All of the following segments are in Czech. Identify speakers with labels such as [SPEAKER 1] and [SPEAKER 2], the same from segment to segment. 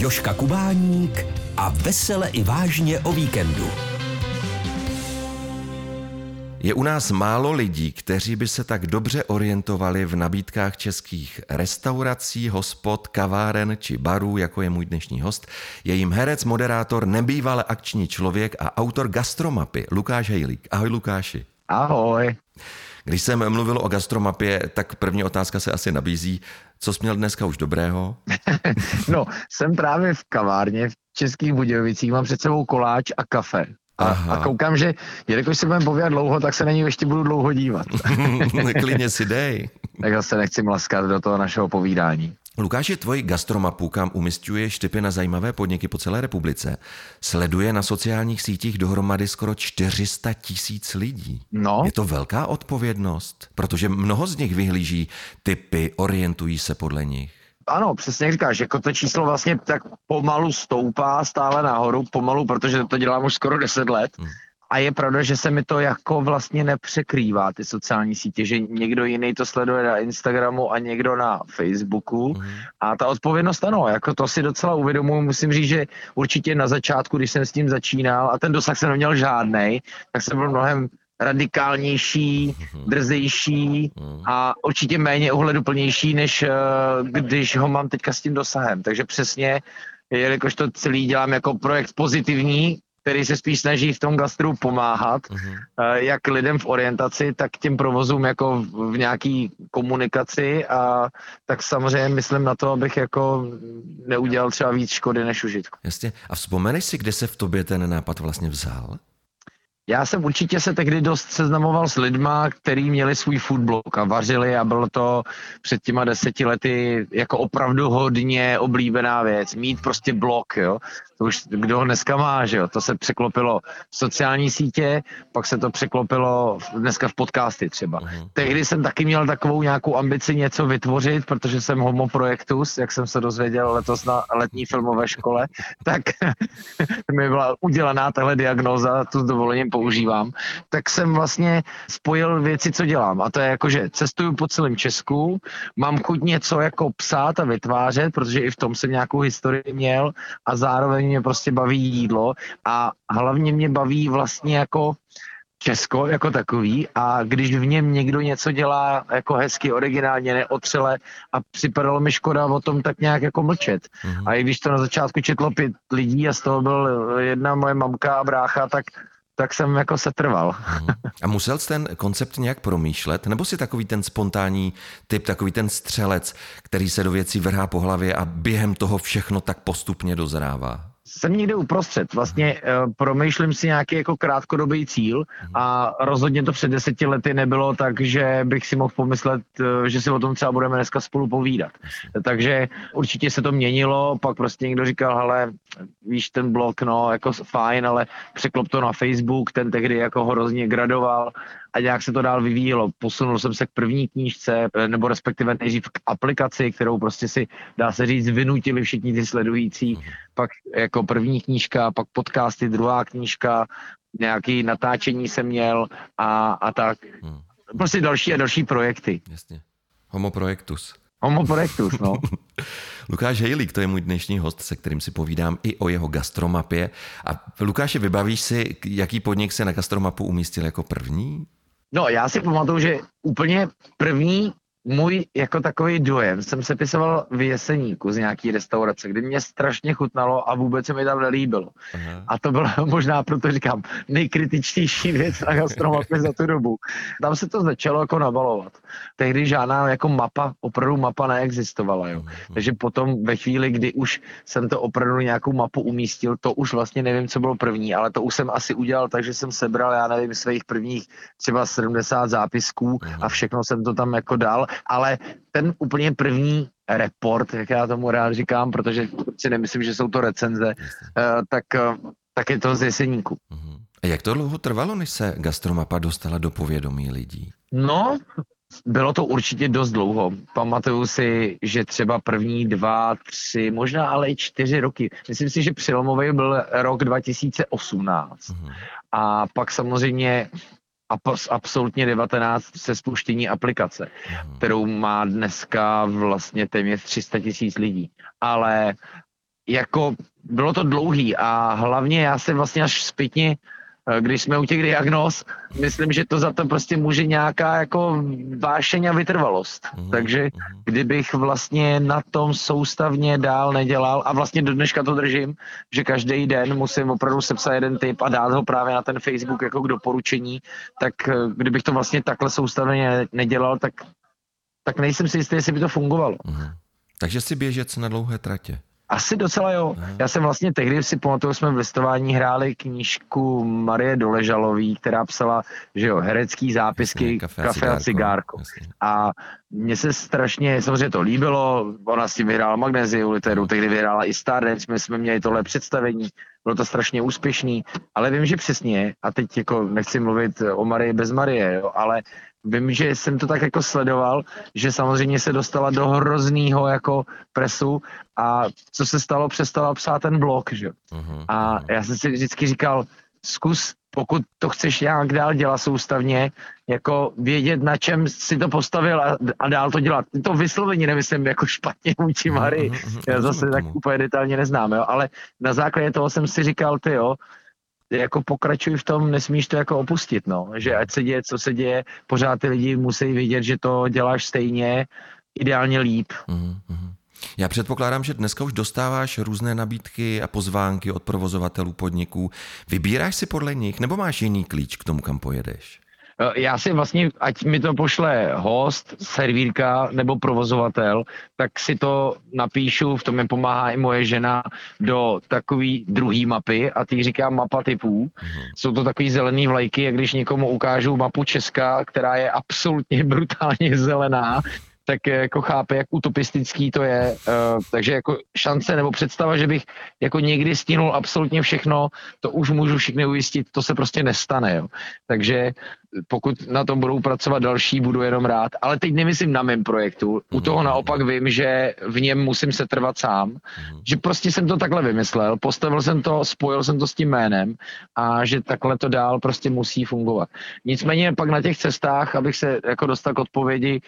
[SPEAKER 1] Joška Kubáník a vesele i vážně o víkendu.
[SPEAKER 2] Je u nás málo lidí, kteří by se tak dobře orientovali v nabídkách českých restaurací, hospod, kaváren či barů, jako je můj dnešní host. Je jim herec, moderátor, nebývalý akční člověk a autor gastromapy Lukáš Hejlík. Ahoj Lukáši.
[SPEAKER 3] Ahoj.
[SPEAKER 2] Když jsem mluvil o gastromapě, tak první otázka se asi nabízí. Co jsi měl dneska už dobrého?
[SPEAKER 3] no, jsem právě v kavárně v Českých Budějovicích, mám před sebou koláč a kafe. A, a koukám, že jelikož se budeme povídat dlouho, tak se na ní ještě budu dlouho dívat.
[SPEAKER 2] Klidně si dej.
[SPEAKER 3] tak zase nechci mlaskat do toho našeho povídání.
[SPEAKER 2] Lukáši, tvoji gastromapu, kam umistuje štypy na zajímavé podniky po celé republice, sleduje na sociálních sítích dohromady skoro 400 tisíc lidí.
[SPEAKER 3] No.
[SPEAKER 2] Je to velká odpovědnost, protože mnoho z nich vyhlíží typy, orientují se podle nich.
[SPEAKER 3] Ano, přesně říkáš, jako to číslo vlastně tak pomalu stoupá stále nahoru, pomalu, protože to dělám už skoro 10 let. Hmm a je pravda, že se mi to jako vlastně nepřekrývá, ty sociální sítě, že někdo jiný to sleduje na Instagramu a někdo na Facebooku. Mm. A ta odpovědnost, ano, jako to si docela uvědomuji. Musím říct, že určitě na začátku, když jsem s tím začínal a ten dosah jsem neměl žádný, tak jsem byl mnohem radikálnější, mhm. drzejší mhm. a určitě méně ohleduplnější, než uh, když ho mám teďka s tím dosahem. Takže přesně, jelikož to celý dělám jako projekt pozitivní, který se spíš snaží v tom gastru pomáhat, uh-huh. jak lidem v orientaci, tak těm provozům jako v nějaký komunikaci a tak samozřejmě myslím na to, abych jako neudělal třeba víc škody než užitku.
[SPEAKER 2] Jasně. A vzpomeneš si, kde se v tobě ten nápad vlastně vzal?
[SPEAKER 3] Já jsem určitě se tehdy dost seznamoval s lidma, kteří měli svůj foodblog a vařili a bylo to před těma deseti lety jako opravdu hodně oblíbená věc. Mít prostě blog, jo. To už kdo ho dneska má, že jo. To se překlopilo v sociální sítě, pak se to překlopilo dneska v podcasty třeba. Uh-huh. Tehdy jsem taky měl takovou nějakou ambici něco vytvořit, protože jsem homo projektus, jak jsem se dozvěděl letos na letní filmové škole, tak mi byla udělaná tahle diagnóza, tu s dovolením používám, tak jsem vlastně spojil věci, co dělám. A to je jako, že cestuju po celém Česku, mám chuť něco jako psát a vytvářet, protože i v tom jsem nějakou historii měl a zároveň mě prostě baví jídlo a hlavně mě baví vlastně jako Česko jako takový a když v něm někdo něco dělá jako hezky, originálně, neotřele a připadalo mi škoda o tom tak nějak jako mlčet. Mm-hmm. A i když to na začátku četlo pět lidí a z toho byl jedna moje mamka a brácha, tak tak jsem jako se trval.
[SPEAKER 2] Mhm. A musel jsi ten koncept nějak promýšlet? Nebo si takový ten spontánní typ, takový ten střelec, který se do věcí vrhá po hlavě a během toho všechno tak postupně dozrává?
[SPEAKER 3] Jsem někde uprostřed. Vlastně uh, promýšlím si nějaký jako krátkodobý cíl mhm. a rozhodně to před deseti lety nebylo tak, že bych si mohl pomyslet, uh, že si o tom třeba budeme dneska spolu povídat. Takže určitě se to měnilo, pak prostě někdo říkal, hele, víš, ten blog, no, jako fajn, ale překlop to na Facebook, ten tehdy jako hrozně gradoval a nějak se to dál vyvíjelo. Posunul jsem se k první knížce, eh, nebo respektive nejdřív k aplikaci, kterou prostě si, dá se říct, vynutili všichni ty sledující. Pak jako první knížka, pak podcasty, druhá knížka, nějaký natáčení jsem měl a, a tak. Hmm. Prostě další a další projekty.
[SPEAKER 2] Jasně. Homo projektus.
[SPEAKER 3] Homo projektus, no.
[SPEAKER 2] Lukáš Hejlík, to je můj dnešní host, se kterým si povídám i o jeho gastromapě. A Lukáše, vybavíš si, jaký podnik se na gastromapu umístil jako první?
[SPEAKER 3] No, já si pamatuju, že úplně první můj jako takový dojem jsem sepisoval v Jeseníku z nějaký restaurace, kdy mě strašně chutnalo a vůbec se mi tam nelíbilo. Aha. A to bylo možná, proto říkám, nejkritičtější věc na gastronomii za tu dobu. Tam se to začalo jako nabalovat. Tehdy žádná jako mapa, opravdu mapa neexistovala. Jo. Aha. Takže potom ve chvíli, kdy už jsem to opravdu nějakou mapu umístil, to už vlastně nevím, co bylo první, ale to už jsem asi udělal, takže jsem sebral, já nevím, svých prvních třeba 70 zápisků Aha. a všechno jsem to tam jako dal ale ten úplně první report, jak já tomu rád říkám, protože si nemyslím, že jsou to recenze, eh, tak, eh, tak je to z jeseníku.
[SPEAKER 2] Mhm. A jak to dlouho trvalo, než se gastromapa dostala do povědomí lidí?
[SPEAKER 3] No, bylo to určitě dost dlouho. Pamatuju si, že třeba první dva, tři, možná ale i čtyři roky. Myslím si, že přelomový byl rok 2018. Uh-huh. Mhm. A pak samozřejmě absolutně 19 se spuštění aplikace, kterou má dneska vlastně téměř 300 tisíc lidí. Ale jako bylo to dlouhý a hlavně já se vlastně až zpětně Eh, když jsme u těch diagnóz, myslím, že to za to prostě může nějaká jako vášeň a vytrvalost. Mm-hmm. Takže mhm. kdybych vlastně na tom soustavně dál nedělal a vlastně do dneška to držím, že každý den musím opravdu sepsat jeden tip a dát ho právě na ten Facebook jako k doporučení, tak eh, kdybych to vlastně takhle soustavně nedělal, tak, tak nejsem si jistý, jestli by to fungovalo. Mm-hmm.
[SPEAKER 2] Takže si běžec na dlouhé tratě.
[SPEAKER 3] Asi docela jo. Já jsem vlastně tehdy si pamatuju, jsme v listování hráli knížku Marie Doležalový, která psala, že jo, herecký zápisky, jasně, kafe, kafe a cigárko. Jasně. A mně se strašně, samozřejmě to líbilo, ona s tím vyhrála Magneziu literu, tehdy vyhrála i Stardance, my jsme měli tohle představení, bylo to strašně úspěšný, ale vím, že přesně, a teď jako nechci mluvit o Marie bez Marie, jo, ale vím, že jsem to tak jako sledoval, že samozřejmě se dostala do hroznýho jako presu a co se stalo, přestala psát ten blog, že uh-huh, A uh-huh. já jsem si vždycky říkal, zkus, pokud to chceš nějak dál dělat soustavně, jako vědět, na čem si to postavil a, a dál to dělat. To vyslovení nemyslím jako špatně vůči Mary, já zase tak úplně detailně neznám, jo, ale na základě toho jsem si říkal, ty jo, jako pokračuj v tom, nesmíš to jako opustit, no. Že ať se děje, co se děje, pořád ty lidi musí vidět, že to děláš stejně, ideálně líp. Mm-hmm.
[SPEAKER 2] Já předpokládám, že dneska už dostáváš různé nabídky a pozvánky od provozovatelů podniků. Vybíráš si podle nich, nebo máš jiný klíč k tomu, kam pojedeš?
[SPEAKER 3] Eh, já si vlastně, ať mi to pošle host, servírka nebo provozovatel, tak si to napíšu, v tom mi pomáhá i moje žena, do takový druhý mapy a ty říká mapa typů. Mm-hmm. Jsou to takový zelený vlajky, jak když někomu ukážu mapu Česka, která je absolutně brutálně zelená, tak jako chápe, jak utopistický to je. Uh, takže jako šance nebo představa, že bych jako někdy stínul absolutně všechno, to už můžu všichni ujistit, to se prostě nestane. Jo. Takže pokud na tom budou pracovat další, budu jenom rád. Ale teď nemyslím na mém projektu. U toho naopak vím, že v něm musím se trvat sám. Že prostě jsem to takhle vymyslel, postavil jsem to, spojil jsem to s tím jménem a že takhle to dál prostě musí fungovat. Nicméně pak na těch cestách, abych se jako dostal k odpovědi,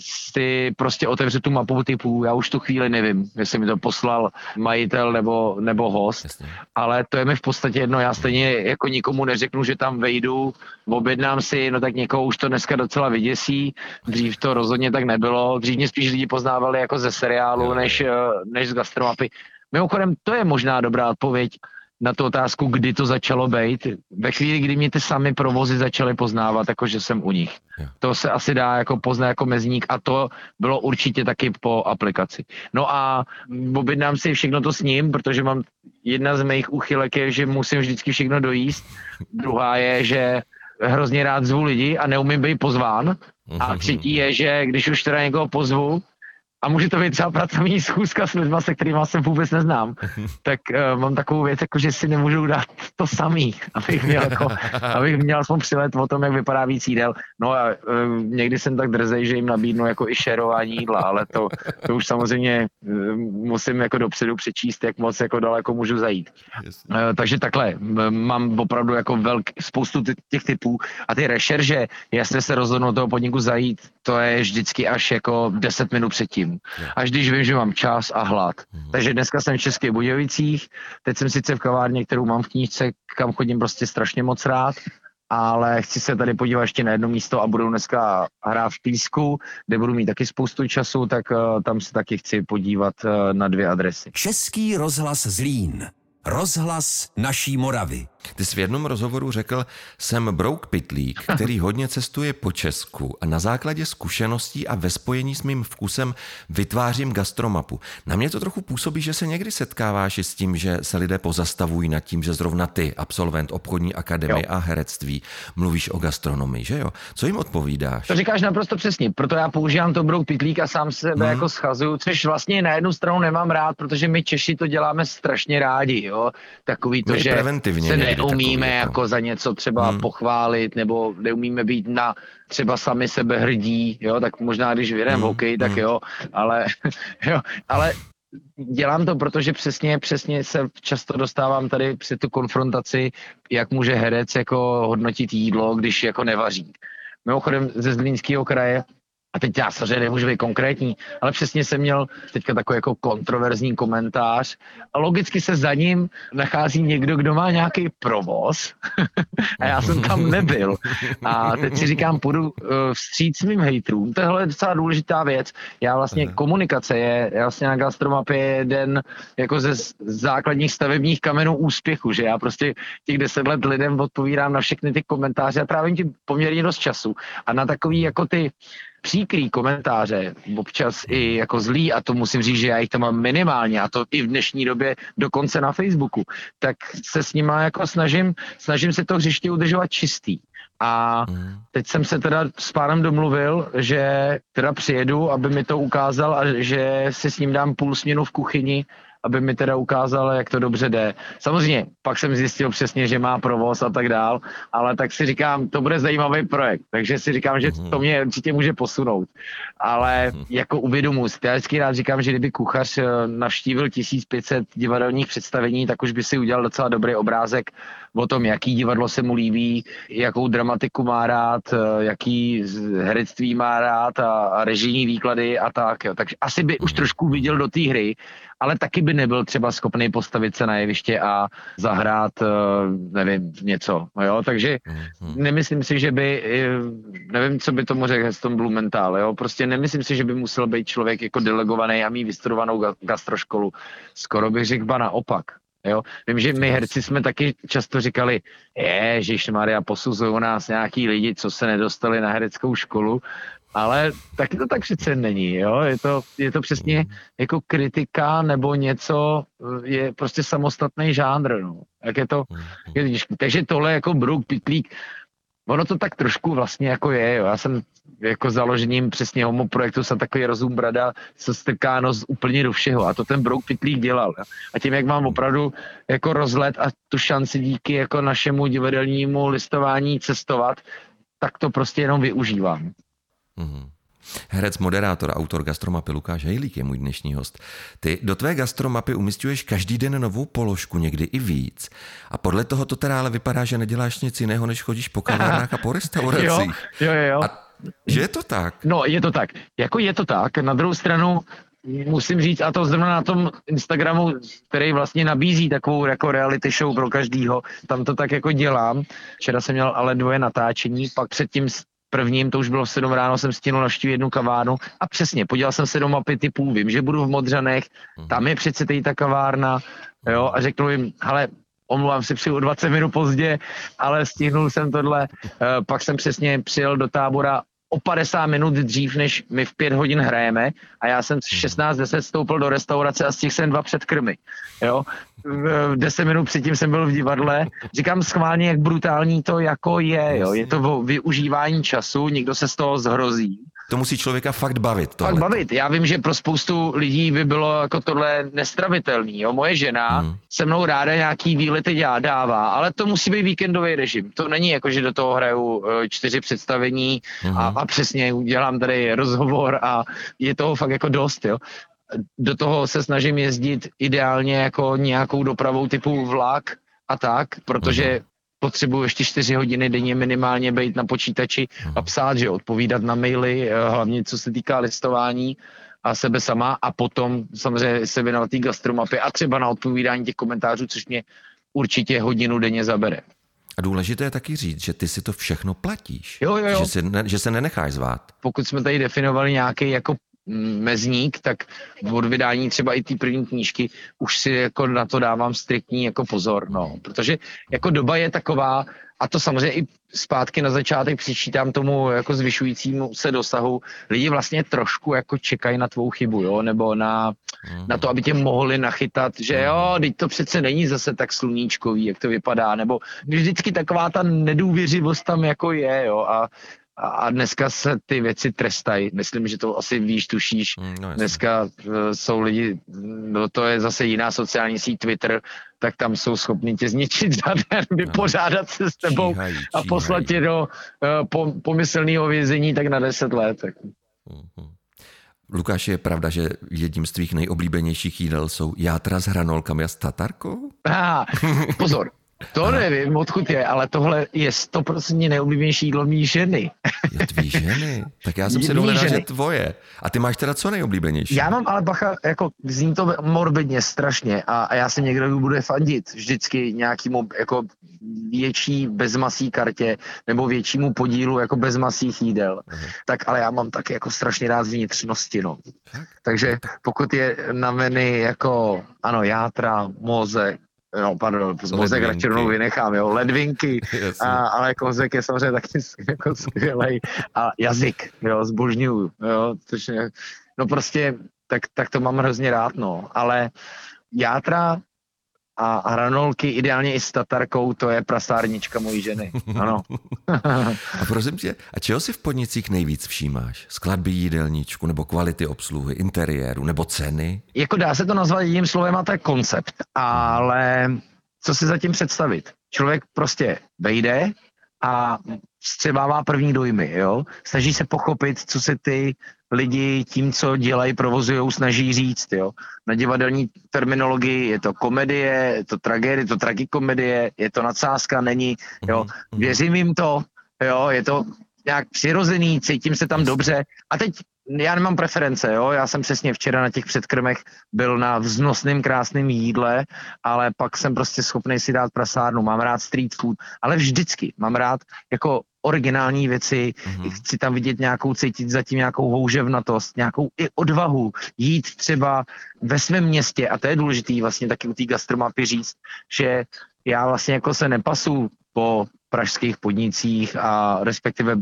[SPEAKER 3] si prostě otevřu tu mapu typů, já už tu chvíli nevím, jestli mi to poslal majitel nebo, nebo host, Jasně. ale to je mi v podstatě jedno, já stejně jako nikomu neřeknu, že tam vejdu, objednám si, no tak někoho už to dneska docela vyděsí, dřív to rozhodně tak nebylo, dřív mě spíš lidi poznávali jako ze seriálu, než, eh, než z gastromapy. Mimochodem, to je možná dobrá odpověď, na tu otázku, kdy to začalo být. Ve chvíli, kdy mě ty sami provozy začaly poznávat, jako že jsem u nich. To se asi dá jako poznat jako mezník a to bylo určitě taky po aplikaci. No a objednám si všechno to s ním, protože mám jedna z mých uchylek je, že musím vždycky všechno dojíst. Druhá je, že hrozně rád zvu lidi a neumím být pozván. A třetí je, že když už teda někoho pozvu, a může to být třeba pracovní schůzka s lidmi, se kterými se vůbec neznám, tak uh, mám takovou věc, jako že si nemůžu dát to samý, abych měl, jako, abych měl aspoň přilet o tom, jak vypadá víc jídel. No a uh, někdy jsem tak drzej, že jim nabídnu jako i šerování jídla, ale to, to už samozřejmě uh, musím jako dopředu přečíst, jak moc jako daleko můžu zajít. Uh, takže takhle, mám opravdu jako velk, spoustu těch typů a ty rešerže, jestli se rozhodnu toho podniku zajít, to je vždycky až jako 10 minut předtím chodím. Až když vím, že mám čas a hlad. Mm. Takže dneska jsem v Českých Budějovicích, teď jsem sice v kavárně, kterou mám v knížce, kam chodím prostě strašně moc rád, ale chci se tady podívat ještě na jedno místo a budu dneska hrát v Písku, kde budu mít taky spoustu času, tak uh, tam se taky chci podívat uh, na dvě adresy.
[SPEAKER 1] Český rozhlas Zlín. Rozhlas naší Moravy.
[SPEAKER 2] Ty jsi v jednom rozhovoru řekl, jsem Brouk Pitlík, který hodně cestuje po Česku a na základě zkušeností a ve spojení s mým vkusem vytvářím gastromapu. Na mě to trochu působí, že se někdy setkáváš i s tím, že se lidé pozastavují nad tím, že zrovna ty, absolvent obchodní akademie jo. a herectví, mluvíš o gastronomii, že jo? Co jim odpovídáš?
[SPEAKER 3] To říkáš naprosto přesně, proto já používám to Brouk Pitlík a sám sebe hmm. jako schazuju, což vlastně na jednu stranu nemám rád, protože my Češi to děláme strašně rádi, jo? Takový to, my že se neumíme takový, jako za něco třeba hmm. pochválit, nebo neumíme být na třeba sami sebe hrdí, jo, tak možná když vědem hmm. hokej, tak hmm. jo, ale, jo, ale dělám to, protože přesně, přesně se často dostávám tady při tu konfrontaci, jak může herec jako hodnotit jídlo, když jako nevaří. Mimochodem ze Zlínského kraje a teď já samozřejmě nemůžu být konkrétní, ale přesně jsem měl teďka takový jako kontroverzní komentář a logicky se za ním nachází někdo, kdo má nějaký provoz a já jsem tam nebyl. A teď si říkám, půjdu uh, vstříc mým hejtrům. Tohle je docela důležitá věc. Já vlastně komunikace je vlastně na gastromapě jeden jako ze základních stavebních kamenů úspěchu, že já prostě těch deset let lidem odpovídám na všechny ty komentáře a trávím tím poměrně dost času. A na takový jako ty příkrý komentáře, občas i jako zlý, a to musím říct, že já jich tam mám minimálně, a to i v dnešní době dokonce na Facebooku, tak se s nima jako snažím, snažím se to hřiště udržovat čistý. A mhm. teď jsem se teda s pánem domluvil, že teda přijedu, aby mi to ukázal a že si s ním dám půl směnu v kuchyni aby mi teda ukázal, jak to dobře jde. Samozřejmě, pak jsem zjistil přesně, že má provoz a tak dál, ale tak si říkám, to bude zajímavý projekt, takže si říkám, že to mě určitě může posunout. Ale jako uvědomu si, já vždycky rád říkám, že kdyby kuchař eh, navštívil 1500 divadelních představení, tak už by si udělal docela dobrý obrázek o tom, jaký divadlo se mu líbí, jakou dramatiku má rád, eh, jaký herectví má rád a, a režijní výklady a tak. Jo. Takže asi by už trošku viděl do té hry, ale taky by nebyl třeba schopný postavit se na jeviště a zahrát, eh, nevím, něco. Jo? Takže mhm. nemyslím si, že by, eh, nevím, co by tomu řekl Heston Blumenthal, jo? prostě nemyslím si, že by musel být člověk jako delegovaný a mít vystudovanou gastroškolu. Skoro bych řekl ba naopak. Jo? Vím, že my herci jsme taky často říkali, že Maria, posuzují nás nějaký lidi, co se nedostali na hereckou školu, ale taky to tak přece není, jo? Je to, je to přesně jako kritika nebo něco, je prostě samostatný žánr, no. Jak je to, je Takže tohle jako Brook Pitlík, ono to tak trošku vlastně jako je, jo. Já jsem jako založením přesně homo projektu jsem takový rozum brada, co strká nos úplně do všeho a to ten Brouk Pitlík dělal. Jo. A tím, jak mám opravdu jako rozlet a tu šanci díky jako našemu divadelnímu listování cestovat, tak to prostě jenom využívám. Mm-hmm.
[SPEAKER 2] Herec, moderátor, autor gastromapy Lukáš Hejlík je můj dnešní host. Ty do tvé gastromapy umistuješ každý den novou položku, někdy i víc. A podle toho to teda ale vypadá, že neděláš nic jiného, než chodíš po kavárnách a po restauracích.
[SPEAKER 3] Jo, jo, jo.
[SPEAKER 2] A že je to tak?
[SPEAKER 3] No, je to tak. Jako je to tak. Na druhou stranu musím říct, a to zrovna na tom Instagramu, který vlastně nabízí takovou jako reality show pro každýho, tam to tak jako dělám. Včera jsem měl ale dvoje natáčení, pak předtím prvním, to už bylo v 7 ráno, jsem stihnul naštívit jednu kavárnu. A přesně, podíval jsem se do mapy typů, vím, že budu v Modřanech, mhm. tam je přece tady ta kavárna, jo, a řeknu jim, hele, omlouvám se, přijel 20 minut pozdě, ale stihnul jsem tohle, uh, pak jsem přesně přijel do tábora o 50 minut dřív, než my v 5 hodin hrajeme a já jsem 16.10 mhm. stoupil do restaurace a z těch jsem dva předkrmy. Jo? 10 minut předtím jsem byl v divadle. Říkám schválně, jak brutální to jako je. Jo? Je to využívání času, někdo se z toho zhrozí
[SPEAKER 2] to musí člověka fakt bavit.
[SPEAKER 3] Tohle. Fakt bavit. Já vím, že pro spoustu lidí by bylo jako tohle nestravitelný. Jo? Moje žena hmm. se mnou ráda nějaký výlety dělá, dává, ale to musí být víkendový režim. To není jako, že do toho hraju eh, čtyři představení hmm. a, a přesně udělám tady rozhovor a je toho fakt jako dost. Jo? Do toho se snažím jezdit ideálně jako nějakou dopravou typu vlak a tak, protože hmm potřebuji ještě 4 hodiny denně minimálně být na počítači a mhm. psát, že odpovídat na maily, eh, hlavně co se týká listování a sebe sama a potom samozřejmě se věnovat té gastromapy a třeba na odpovídání těch komentářů, což mě určitě hodinu denně zabere.
[SPEAKER 2] A důležité je taky říct, že ty si to všechno platíš.
[SPEAKER 3] Jo, jo, jo.
[SPEAKER 2] Že, si ne, že se nenecháš zvát.
[SPEAKER 3] Pokud jsme tady definovali nějaký jako mezník, tak od vydání třeba i té první knížky už si jako na to dávám striktní jako pozor, no. Protože jako doba je taková, a to samozřejmě i zpátky na začátek přičítám tomu jako zvyšujícímu se dosahu, lidi vlastně trošku jako čekají na tvou chybu, jo, nebo na, na to, aby tě mohli nachytat, že jo, teď to přece není zase tak sluníčkový, jak to vypadá, nebo vždycky taková ta nedůvěřivost tam jako je, jo, a a dneska se ty věci trestají. Myslím, že to asi víš, tušíš. Mm, no, dneska uh, jsou lidi, no to je zase jiná sociální síť Twitter, tak tam jsou schopni tě zničit za den, vypořádat se s tebou číhají, číhají. a poslat tě do uh, po, pomyslného vězení tak na 10 let. Tak. Mm-hmm.
[SPEAKER 2] Lukáš, je pravda, že jedním z tvých nejoblíbenějších jídel jsou játra s hranolkami a s tatarkou?
[SPEAKER 3] Ah, pozor, To nevím, odkud je, ale tohle je stoprocentně nejoblíbenější jídlo mý ženy.
[SPEAKER 2] Je tvý ženy? Tak já jsem si dohledal, že tvoje. A ty máš teda co nejoblíbenější?
[SPEAKER 3] Já mám ale bacha, jako zní to morbidně strašně a, a já si někdo bude fandit vždycky nějakému jako větší bezmasí kartě nebo většímu podílu jako bezmasých jídel. Uh-huh. Tak ale já mám taky jako strašně rád vnitřnosti, no. Takže pokud je na menu jako, ano, játra, mozek, no pardon, mozek radši rovnou vynechám, jo, ledvinky, a, ale kozek je samozřejmě taky jako skvělej. A jazyk, jo, zbožňuju, jo, což no prostě, tak, tak to mám hrozně rád, no, ale játra a hranolky, ideálně i s tatarkou, to je prasárnička mojí ženy. Ano.
[SPEAKER 2] a prosím tě, a čeho si v podnicích nejvíc všímáš? Skladby jídelníčku, nebo kvality obsluhy, interiéru, nebo ceny?
[SPEAKER 3] Jako dá se to nazvat jedním slovem a to je koncept, ale co si zatím představit? Člověk prostě vejde a střebává první dojmy, jo? Snaží se pochopit, co se ty lidi tím, co dělají, provozují, snaží říct. Jo. Na divadelní terminologii je to komedie, je to tragédie, je to tragikomedie, je to nadsázka, není. Jo. Mhm, mhm. Věřím jim to, jo, je to nějak přirozený, cítím se tam dobře. A teď já nemám preference, jo, já jsem přesně včera na těch předkrmech byl na vznosném krásném jídle, ale pak jsem prostě schopný si dát prasárnu, mám rád street food, ale vždycky mám rád jako originální věci, mm-hmm. chci tam vidět nějakou, cítit zatím nějakou houževnatost, nějakou i odvahu jít třeba ve svém městě a to je důležitý vlastně taky u té gastromapy říct, že já vlastně jako se nepasu po pražských podnicích a respektive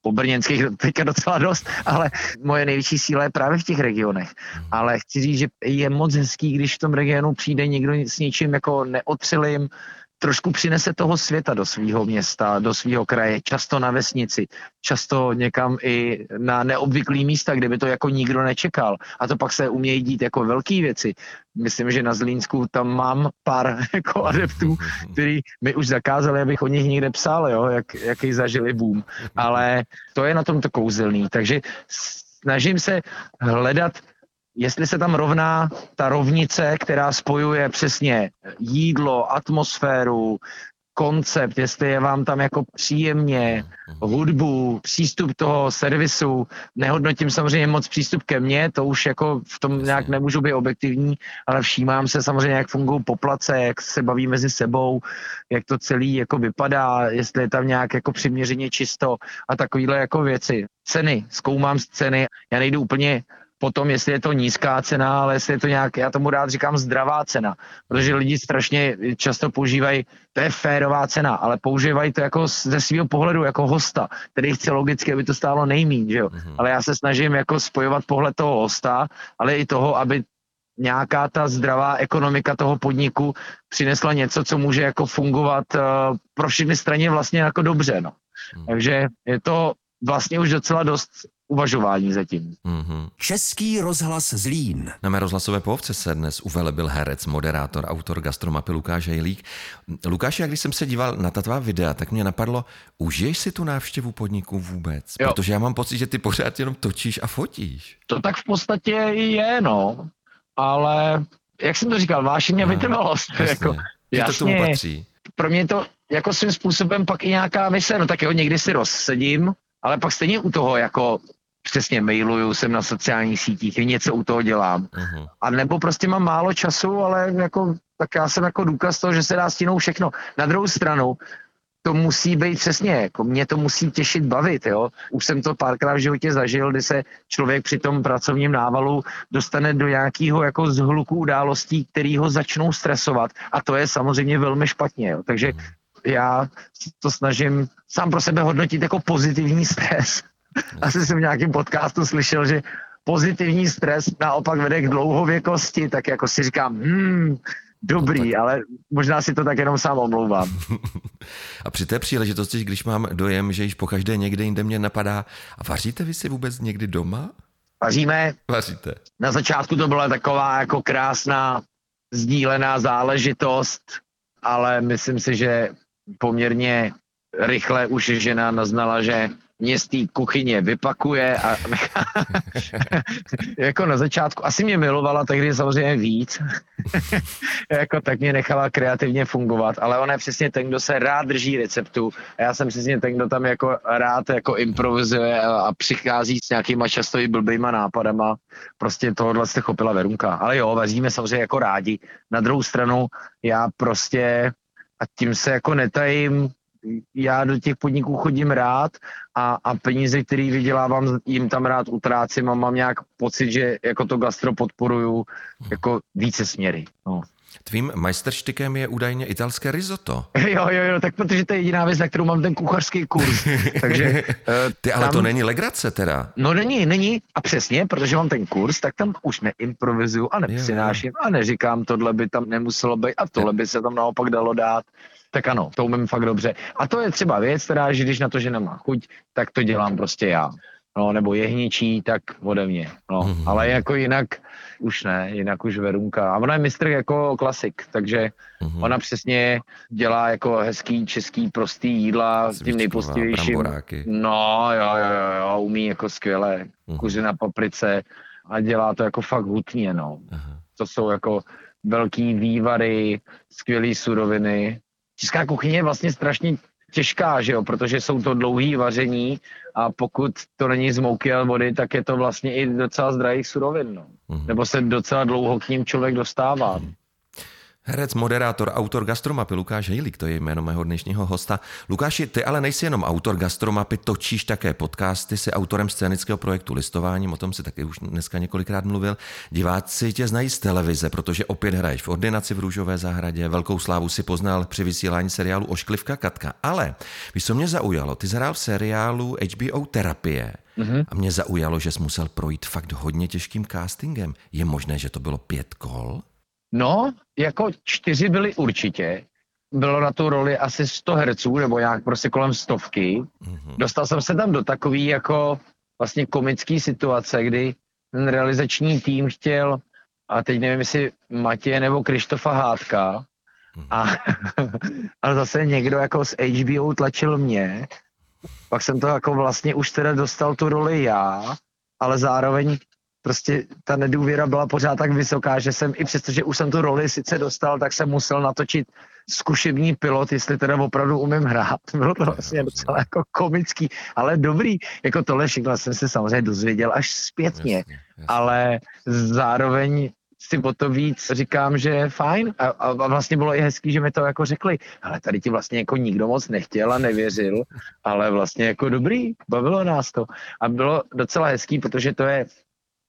[SPEAKER 3] po brněnských teďka docela dost, ale moje největší síla je právě v těch regionech. Mhm. Ale chci říct, že je moc hezký, když v tom regionu přijde někdo s něčím jako neotřilým, trošku přinese toho světa do svého města, do svého kraje, často na vesnici, často někam i na neobvyklý místa, kde by to jako nikdo nečekal. A to pak se umějí dít jako velké věci. Myslím, že na Zlínsku tam mám pár jako adeptů, který mi už zakázali, abych o nich někde psal, jo, jak, jaký zažili boom. Ale to je na tom to kouzelný. Takže snažím se hledat jestli se tam rovná ta rovnice, která spojuje přesně jídlo, atmosféru, koncept, jestli je vám tam jako příjemně, hudbu, přístup toho servisu, nehodnotím samozřejmě moc přístup ke mně, to už jako v tom nějak nemůžu být objektivní, ale všímám se samozřejmě, jak fungují poplace, jak se baví mezi sebou, jak to celý jako vypadá, jestli je tam nějak jako přiměřeně čisto a takovýhle jako věci. Ceny, zkoumám ceny, já nejdu úplně potom, jestli je to nízká cena, ale jestli je to nějak, já tomu rád říkám zdravá cena, protože lidi strašně často používají, to je férová cena, ale používají to jako ze svého pohledu jako hosta, který chce logicky, aby to stálo nejmín, že jo. Mm-hmm. Ale já se snažím jako spojovat pohled toho hosta, ale i toho, aby nějaká ta zdravá ekonomika toho podniku přinesla něco, co může jako fungovat uh, pro všechny straně vlastně jako dobře, no. Mm. Takže je to vlastně už docela dost uvažování zatím. Mm-hmm.
[SPEAKER 1] Český rozhlas Zlín.
[SPEAKER 2] Na mé rozhlasové povce se dnes uvelebil herec, moderátor, autor gastromapy Lukáš Hejlík. Lukáš, jak když jsem se díval na ta tvá videa, tak mě napadlo, užiješ si tu návštěvu podniku vůbec? Jo. Protože já mám pocit, že ty pořád jenom točíš a fotíš.
[SPEAKER 3] To tak v podstatě je, no. Ale jak jsem to říkal, vášeň a vytrvalost. Jasně. Jako,
[SPEAKER 2] jasně. to tomu patří.
[SPEAKER 3] Pro mě to jako svým způsobem pak i nějaká mise, no tak jo, někdy si rozsedím, ale pak stejně u toho jako přesně mailuju, jsem na sociálních sítích, něco u toho dělám. Uh-huh. A nebo prostě mám málo času, ale jako, tak já jsem jako důkaz toho, že se dá stínout všechno. Na druhou stranu, to musí být přesně, jako mě to musí těšit, bavit, jo. Už jsem to párkrát v životě zažil, kdy se člověk při tom pracovním návalu dostane do nějakého jako zhluku událostí, který ho začnou stresovat a to je samozřejmě velmi špatně, jo. Takže mhm. Já to snažím sám pro sebe hodnotit jako pozitivní stres. Asi jsem v nějakém podcastu slyšel, že pozitivní stres naopak vede k dlouhověkosti, tak jako si říkám, hmm, dobrý, no tak... ale možná si to tak jenom sám omlouvám.
[SPEAKER 2] a při té příležitosti, když mám dojem, že již po každé někde jinde mě napadá, a vaříte vy si vůbec někdy doma?
[SPEAKER 3] Vaříme.
[SPEAKER 2] Vaříte.
[SPEAKER 3] Na začátku to byla taková jako krásná sdílená záležitost, ale myslím si, že poměrně rychle už žena naznala, že mě z té kuchyně vypakuje a jako na začátku, asi mě milovala tehdy samozřejmě víc, jako tak mě nechala kreativně fungovat, ale ona je přesně ten, kdo se rád drží receptu. A já jsem přesně ten, kdo tam jako rád jako improvizuje a, přichází s nějakýma často i blbýma nápadama, prostě tohohle se chopila Verunka, ale jo, vaříme samozřejmě jako rádi, na druhou stranu já prostě a tím se jako netajím, já do těch podniků chodím rád a, a peníze, které vydělávám, jim tam rád utrácím a mám nějak pocit, že jako to gastro podporuju jako více směry. No.
[SPEAKER 2] Tvým majsterštikem je údajně italské risotto.
[SPEAKER 3] Jo, jo, jo, tak protože to je jediná věc, na kterou mám ten kuchařský kurz. Takže,
[SPEAKER 2] uh, Ty, ale tam... to není legrace teda.
[SPEAKER 3] No není, není. A přesně, protože mám ten kurz, tak tam už neimprovizuju a nepřináším a neříkám, tohle by tam nemuselo být a tohle by se tam naopak dalo dát tak ano, to umím fakt dobře. A to je třeba věc, která, že když na to žena má chuť, tak to dělám prostě já. No, nebo jehničí, tak ode mě. No, mm-hmm. ale jako jinak už ne, jinak už Verunka. A ona je mistr jako klasik, takže mm-hmm. ona přesně dělá jako hezký český prostý jídla s tím nejpostivějším. No, jo, jo, jo, umí jako skvěle. Mm-hmm. Kuře na paprice a dělá to jako fakt hutně, no. Mm-hmm. To jsou jako velký vývary, skvělé suroviny česká kuchyně je vlastně strašně těžká, že jo, protože jsou to dlouhý vaření a pokud to není z mouky a vody, tak je to vlastně i docela zdravých surovin, no. Mm-hmm. Nebo se docela dlouho k ním člověk dostává. Mm-hmm.
[SPEAKER 2] Herec, moderátor, autor gastromapy Lukáš Hejlík, to je jméno mého dnešního hosta. Lukáši, ty ale nejsi jenom autor gastromapy, točíš také podcasty, jsi autorem scénického projektu Listování, o tom si taky už dneska několikrát mluvil. Diváci tě znají z televize, protože opět hraješ v ordinaci v Růžové zahradě, velkou slávu si poznal při vysílání seriálu Ošklivka Katka. Ale víš, co mě zaujalo? Ty zhrál v seriálu HBO Terapie. Mm-hmm. A mě zaujalo, že jsi musel projít fakt hodně těžkým castingem. Je možné, že to bylo pět kol?
[SPEAKER 3] No, jako čtyři byly určitě. Bylo na tu roli asi 100 herců, nebo nějak prostě kolem stovky. Mm-hmm. Dostal jsem se tam do takový jako vlastně komický situace, kdy ten realizační tým chtěl, a teď nevím, jestli Matěje nebo Krištofa Hádka, a, ale zase někdo jako z HBO tlačil mě, pak jsem to jako vlastně už teda dostal tu roli já, ale zároveň prostě ta nedůvěra byla pořád tak vysoká, že jsem i přesto, že už jsem tu roli sice dostal, tak jsem musel natočit zkušební pilot, jestli teda opravdu umím hrát. Bylo to vlastně docela jako komický, ale dobrý. Jako tohle všechno jsem se samozřejmě dozvěděl až zpětně, jasně, jasně. ale zároveň si o to víc říkám, že je fajn a, a vlastně bylo i hezký, že mi to jako řekli, ale tady ti vlastně jako nikdo moc nechtěl a nevěřil, ale vlastně jako dobrý, bavilo nás to a bylo docela hezký, protože to je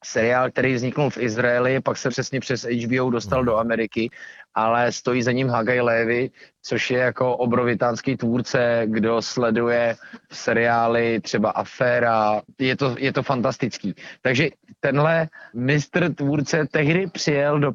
[SPEAKER 3] seriál, který vzniknul v Izraeli, pak se přesně přes HBO dostal do Ameriky, ale stojí za ním Hagaj Levy, což je jako obrovitánský tvůrce, kdo sleduje seriály, třeba Aféra, je to, je to fantastický. Takže tenhle mistr tvůrce tehdy přijel do,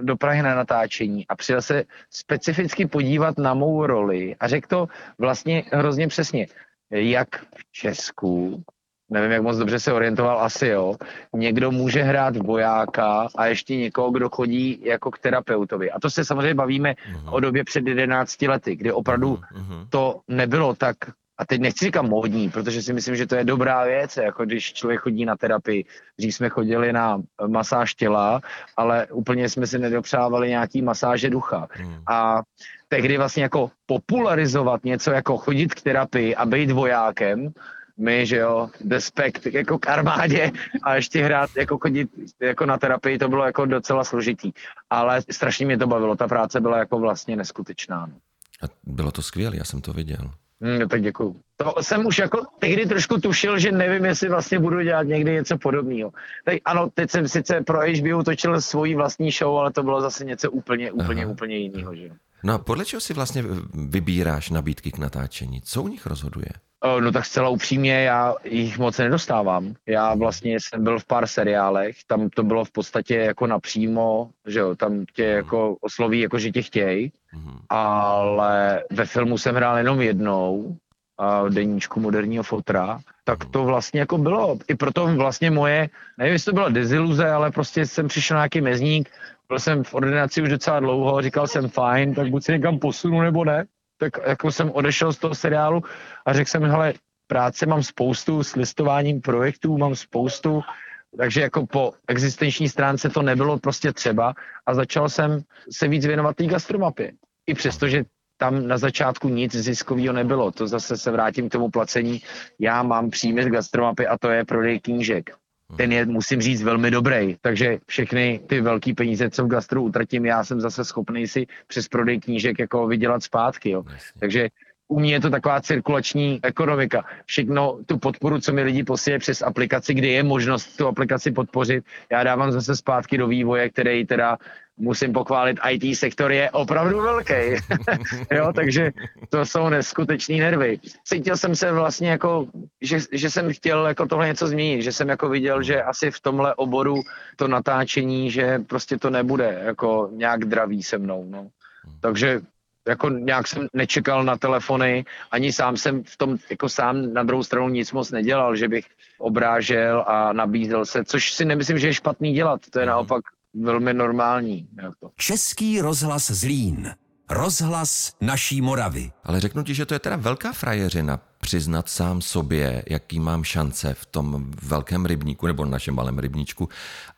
[SPEAKER 3] do Prahy na natáčení a přijel se specificky podívat na mou roli a řekl to vlastně hrozně přesně, jak v Česku nevím, jak moc dobře se orientoval, asi jo, někdo může hrát vojáka a ještě někoho, kdo chodí jako k terapeutovi. A to se samozřejmě bavíme uh-huh. o době před 11 lety, kdy opravdu uh-huh. to nebylo tak a teď nechci říkat módní, protože si myslím, že to je dobrá věc, jako když člověk chodí na terapii. Dřív jsme chodili na masáž těla, ale úplně jsme si nedopřávali nějaký masáže ducha. Hmm. A tehdy vlastně jako popularizovat něco jako chodit k terapii a být vojákem, my, že jo, despekt jako k armádě a ještě hrát, jako chodit jako na terapii, to bylo jako docela složitý. Ale strašně mě to bavilo, ta práce byla jako vlastně neskutečná. No.
[SPEAKER 2] A bylo to skvělé, já jsem to viděl.
[SPEAKER 3] Hmm, tak děkuju. To jsem už jako tehdy trošku tušil, že nevím, jestli vlastně budu dělat někdy něco podobného. Tak ano, teď jsem sice pro HBO točil svoji vlastní show, ale to bylo zase něco úplně, úplně, Aha. úplně jiného. Že?
[SPEAKER 2] No a podle čeho si vlastně vybíráš nabídky k natáčení? Co u nich rozhoduje?
[SPEAKER 3] No tak zcela upřímně, já jich moc nedostávám. Já vlastně jsem byl v pár seriálech, tam to bylo v podstatě jako napřímo, že jo, tam tě mhm. jako osloví, jako že tě chtějí, mhm. ale ve filmu jsem hrál jenom jednou, deníčku moderního fotra, tak to vlastně jako bylo. I proto vlastně moje, nevím, jestli to byla deziluze, ale prostě jsem přišel na nějaký mezník, byl jsem v ordinaci už docela dlouho, říkal jsem fajn, tak buď se někam posunu nebo ne tak jako jsem odešel z toho seriálu a řekl jsem, hele, práce mám spoustu s listováním projektů, mám spoustu, takže jako po existenční stránce to nebylo prostě třeba a začal jsem se víc věnovat té gastromapě. I přesto, že tam na začátku nic ziskového nebylo. To zase se vrátím k tomu placení. Já mám příjmy z gastromapy a to je prodej knížek. Ten je, musím říct, velmi dobrý. Takže všechny ty velké peníze, co v gastru utratím, já jsem zase schopný si přes prodej knížek jako vydělat zpátky. Jo. Takže u mě je to taková cirkulační ekonomika. Všechno tu podporu, co mi lidi posílají přes aplikaci, kdy je možnost tu aplikaci podpořit, já dávám zase zpátky do vývoje, který teda musím pochválit, IT sektor je opravdu velký. jo, takže to jsou neskutečný nervy. Cítil jsem se vlastně jako, že, že jsem chtěl jako tohle něco změnit, že jsem jako viděl, že asi v tomhle oboru to natáčení, že prostě to nebude jako nějak dravý se mnou. No. Takže jako nějak jsem nečekal na telefony, ani sám jsem v tom jako sám na druhou stranu nic moc nedělal, že bych obrážel a nabízel se, což si nemyslím, že je špatný dělat, to je mhm. naopak velmi normální. Jako.
[SPEAKER 1] Český rozhlas Zlín. Rozhlas naší Moravy.
[SPEAKER 2] Ale řeknu ti, že to je teda velká frajeřina přiznat sám sobě, jaký mám šance v tom velkém rybníku nebo našem malém rybníčku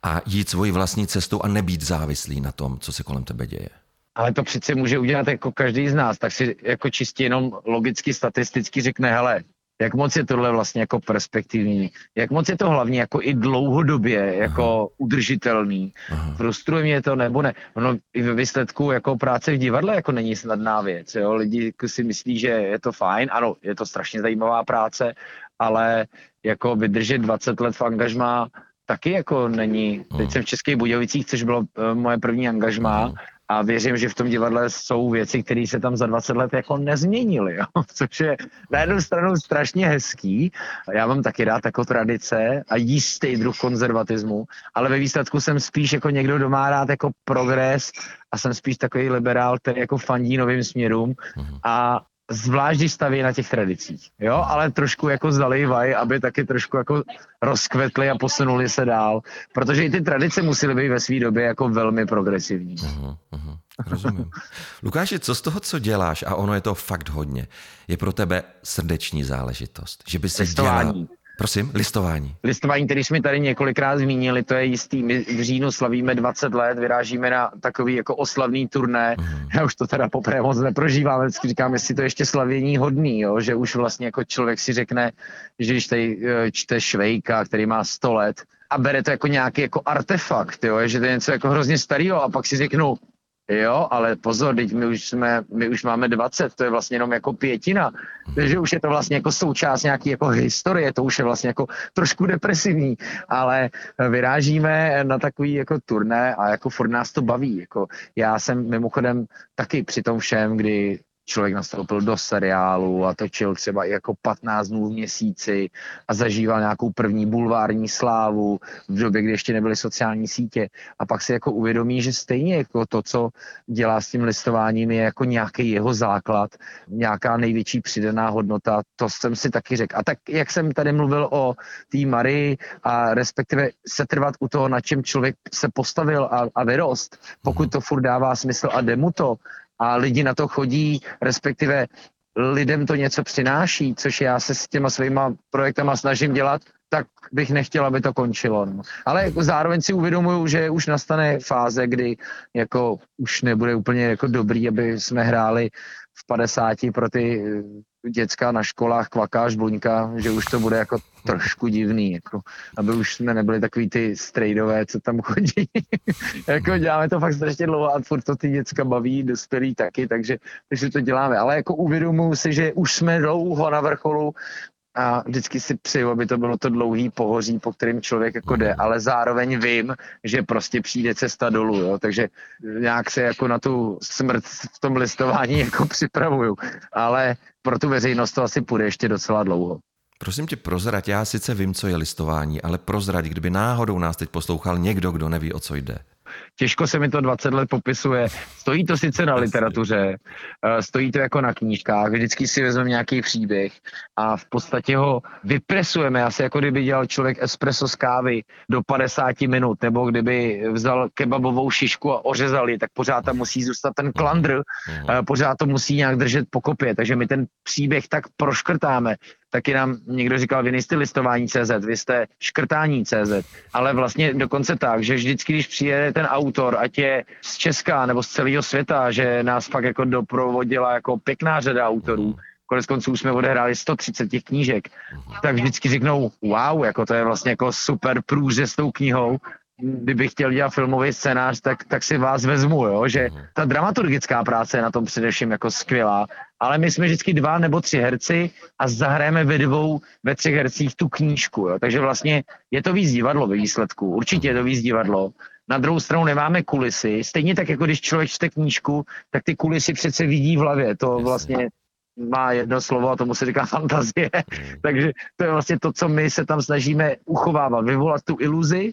[SPEAKER 2] a jít svoji vlastní cestou a nebýt závislý na tom, co se kolem tebe děje.
[SPEAKER 3] Ale to přece může udělat jako každý z nás, tak si jako čistě jenom logicky, statisticky řekne, hele, jak moc je tohle vlastně jako perspektivní, jak moc je to hlavně jako i dlouhodobě jako Aha. udržitelný. Aha. Frustruje mě to nebo ne. Ono i ve výsledku jako práce v divadle jako není snadná věc. Jo? Lidi jako si myslí, že je to fajn, ano, je to strašně zajímavá práce, ale jako vydržet 20 let v angažmá taky jako není. Teď jsem v Českých Budějovicích, což bylo uh, moje první angažmá a věřím, že v tom divadle jsou věci, které se tam za 20 let jako nezměnily, jo? což je na jednu stranu strašně hezký. Já mám taky rád jako tradice a jistý druh konzervatismu, ale ve výsledku jsem spíš jako někdo, kdo má rád jako progres a jsem spíš takový liberál, který jako fandí novým směrům mhm. a zvlášť když staví na těch tradicích, jo, ale trošku jako zalejvají, aby taky trošku jako rozkvetli a posunuli se dál, protože i ty tradice musely být ve své době jako velmi progresivní. Uh-huh, uh-huh,
[SPEAKER 2] rozumím. Lukáši, co z toho, co děláš, a ono je to fakt hodně, je pro tebe srdeční záležitost, že by se dělal, Prosím, listování.
[SPEAKER 3] Listování, který jsme tady několikrát zmínili, to je jistý. My v říjnu slavíme 20 let, vyrážíme na takový jako oslavný turné. Mm. Já už to teda poprvé moc neprožívám, vždycky říkám, jestli to ještě slavění hodný, jo? že už vlastně jako člověk si řekne, že když tady eh, čte Švejka, který má 100 let, a bere to jako nějaký jako artefakt, jo? že to je něco jako hrozně starého a pak si řeknu, Jo, ale pozor, teď my už, jsme, my už máme 20, to je vlastně jenom jako pětina, takže už je to vlastně jako součást nějaký jako historie, to už je vlastně jako trošku depresivní, ale vyrážíme na takový jako turné a jako furt nás to baví. Jako já jsem mimochodem taky při tom všem, kdy člověk nastoupil do seriálu a točil třeba i jako 15 dnů v měsíci a zažíval nějakou první bulvární slávu v době, kdy ještě nebyly sociální sítě a pak si jako uvědomí, že stejně jako to, co dělá s tím listováním, je jako nějaký jeho základ, nějaká největší přidaná hodnota, to jsem si taky řekl. A tak, jak jsem tady mluvil o té Marii a respektive se trvat u toho, na čem člověk se postavil a, a vyrost, pokud to furt dává smysl a jde mu to, a lidi na to chodí, respektive lidem to něco přináší, což já se s těma svýma projektama snažím dělat, tak bych nechtěl, aby to končilo. No. Ale jako zároveň si uvědomuju, že už nastane fáze, kdy jako už nebude úplně jako dobrý, aby jsme hráli v 50 pro ty děcka na školách kvakáš buňka, že už to bude jako trošku divný, jako, aby už jsme nebyli takový ty strejdové, co tam chodí. jako děláme to fakt strašně dlouho a furt to ty děcka baví, dospělí taky, takže, takže to děláme. Ale jako uvědomuji si, že už jsme dlouho na vrcholu, a vždycky si přeju, aby to bylo to dlouhý pohoří, po kterým člověk jako jde, ale zároveň vím, že prostě přijde cesta dolů, jo? takže nějak se jako na tu smrt v tom listování jako připravuju, ale pro tu veřejnost to asi půjde ještě docela dlouho.
[SPEAKER 2] Prosím tě, prozrať, já sice vím, co je listování, ale prozrať, kdyby náhodou nás teď poslouchal někdo, kdo neví, o co jde.
[SPEAKER 3] Těžko se mi to 20 let popisuje. Stojí to sice na literatuře, eh, stojí to jako na knížkách, vždycky si vezmeme nějaký příběh a v podstatě ho vypresujeme, asi jako kdyby dělal člověk espresso z kávy do 50 minut, nebo kdyby vzal kebabovou šišku a ořezal ji, tak pořád tam musí zůstat ten klandr, mhm. eh, pořád to musí nějak držet po kopě, takže my ten příběh tak proškrtáme, taky nám někdo říkal, vy nejste listování CZ, vy jste škrtání CZ, ale vlastně dokonce tak, že vždycky, když přijede ten autor, ať je z Česka nebo z celého světa, že nás fakt jako doprovodila jako pěkná řada autorů, konec konců jsme odehráli 130 těch knížek, tak vždycky řeknou, wow, jako to je vlastně jako super průře s tou knihou, kdybych chtěl dělat filmový scénář, tak, tak si vás vezmu, jo? že ta dramaturgická práce je na tom především jako skvělá, ale my jsme vždycky dva nebo tři herci a zahrajeme ve dvou, ve třech hercích tu knížku, jo? takže vlastně je to víc divadlo ve výsledku, určitě je to víc divadlo, na druhou stranu nemáme kulisy, stejně tak jako když člověk čte knížku, tak ty kulisy přece vidí v hlavě, to vlastně má jedno slovo a tomu se říká fantazie. Takže to je vlastně to, co my se tam snažíme uchovávat, vyvolat tu iluzi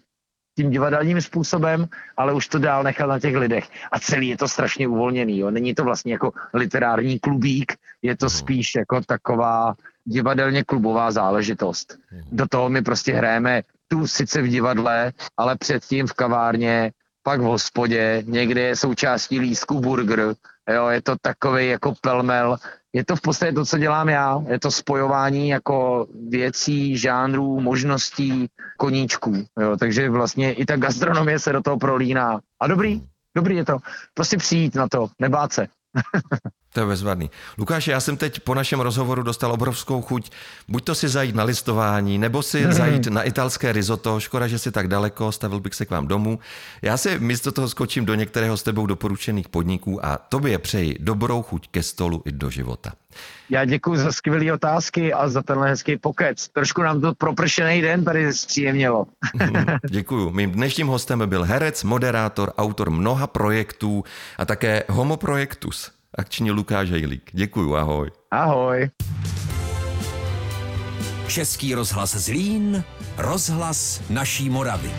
[SPEAKER 3] tím divadelním způsobem, ale už to dál nechat na těch lidech. A celý je to strašně uvolněný. Jo. Není to vlastně jako literární klubík, je to spíš jako taková divadelně klubová záležitost. Do toho my prostě hrajeme tu sice v divadle, ale předtím v kavárně, pak v hospodě, někde je součástí lísku burger, jo, je to takový jako pelmel je to v podstatě to, co dělám já. Je to spojování jako věcí, žánrů, možností, koníčků. Jo. Takže vlastně i ta gastronomie se do toho prolíná. A dobrý, dobrý je to. Prostě přijít na to, nebát se.
[SPEAKER 2] To je bezvadný. Lukáš, já jsem teď po našem rozhovoru dostal obrovskou chuť, buď to si zajít na listování, nebo si mm. zajít na italské risotto. Škoda, že si tak daleko, stavil bych se k vám domů. Já si místo toho skočím do některého s tebou doporučených podniků a tobě přeji dobrou chuť ke stolu i do života.
[SPEAKER 3] Já děkuji za skvělé otázky a za tenhle hezký pokec. Trošku nám to propršený den tady zpříjemnilo.
[SPEAKER 2] děkuji. Mým dnešním hostem byl herec, moderátor, autor mnoha projektů a také Homo Projektus akční Lukáš Hejlík. Děkuju, ahoj.
[SPEAKER 3] Ahoj.
[SPEAKER 1] Český rozhlas Zlín, rozhlas naší Moravy.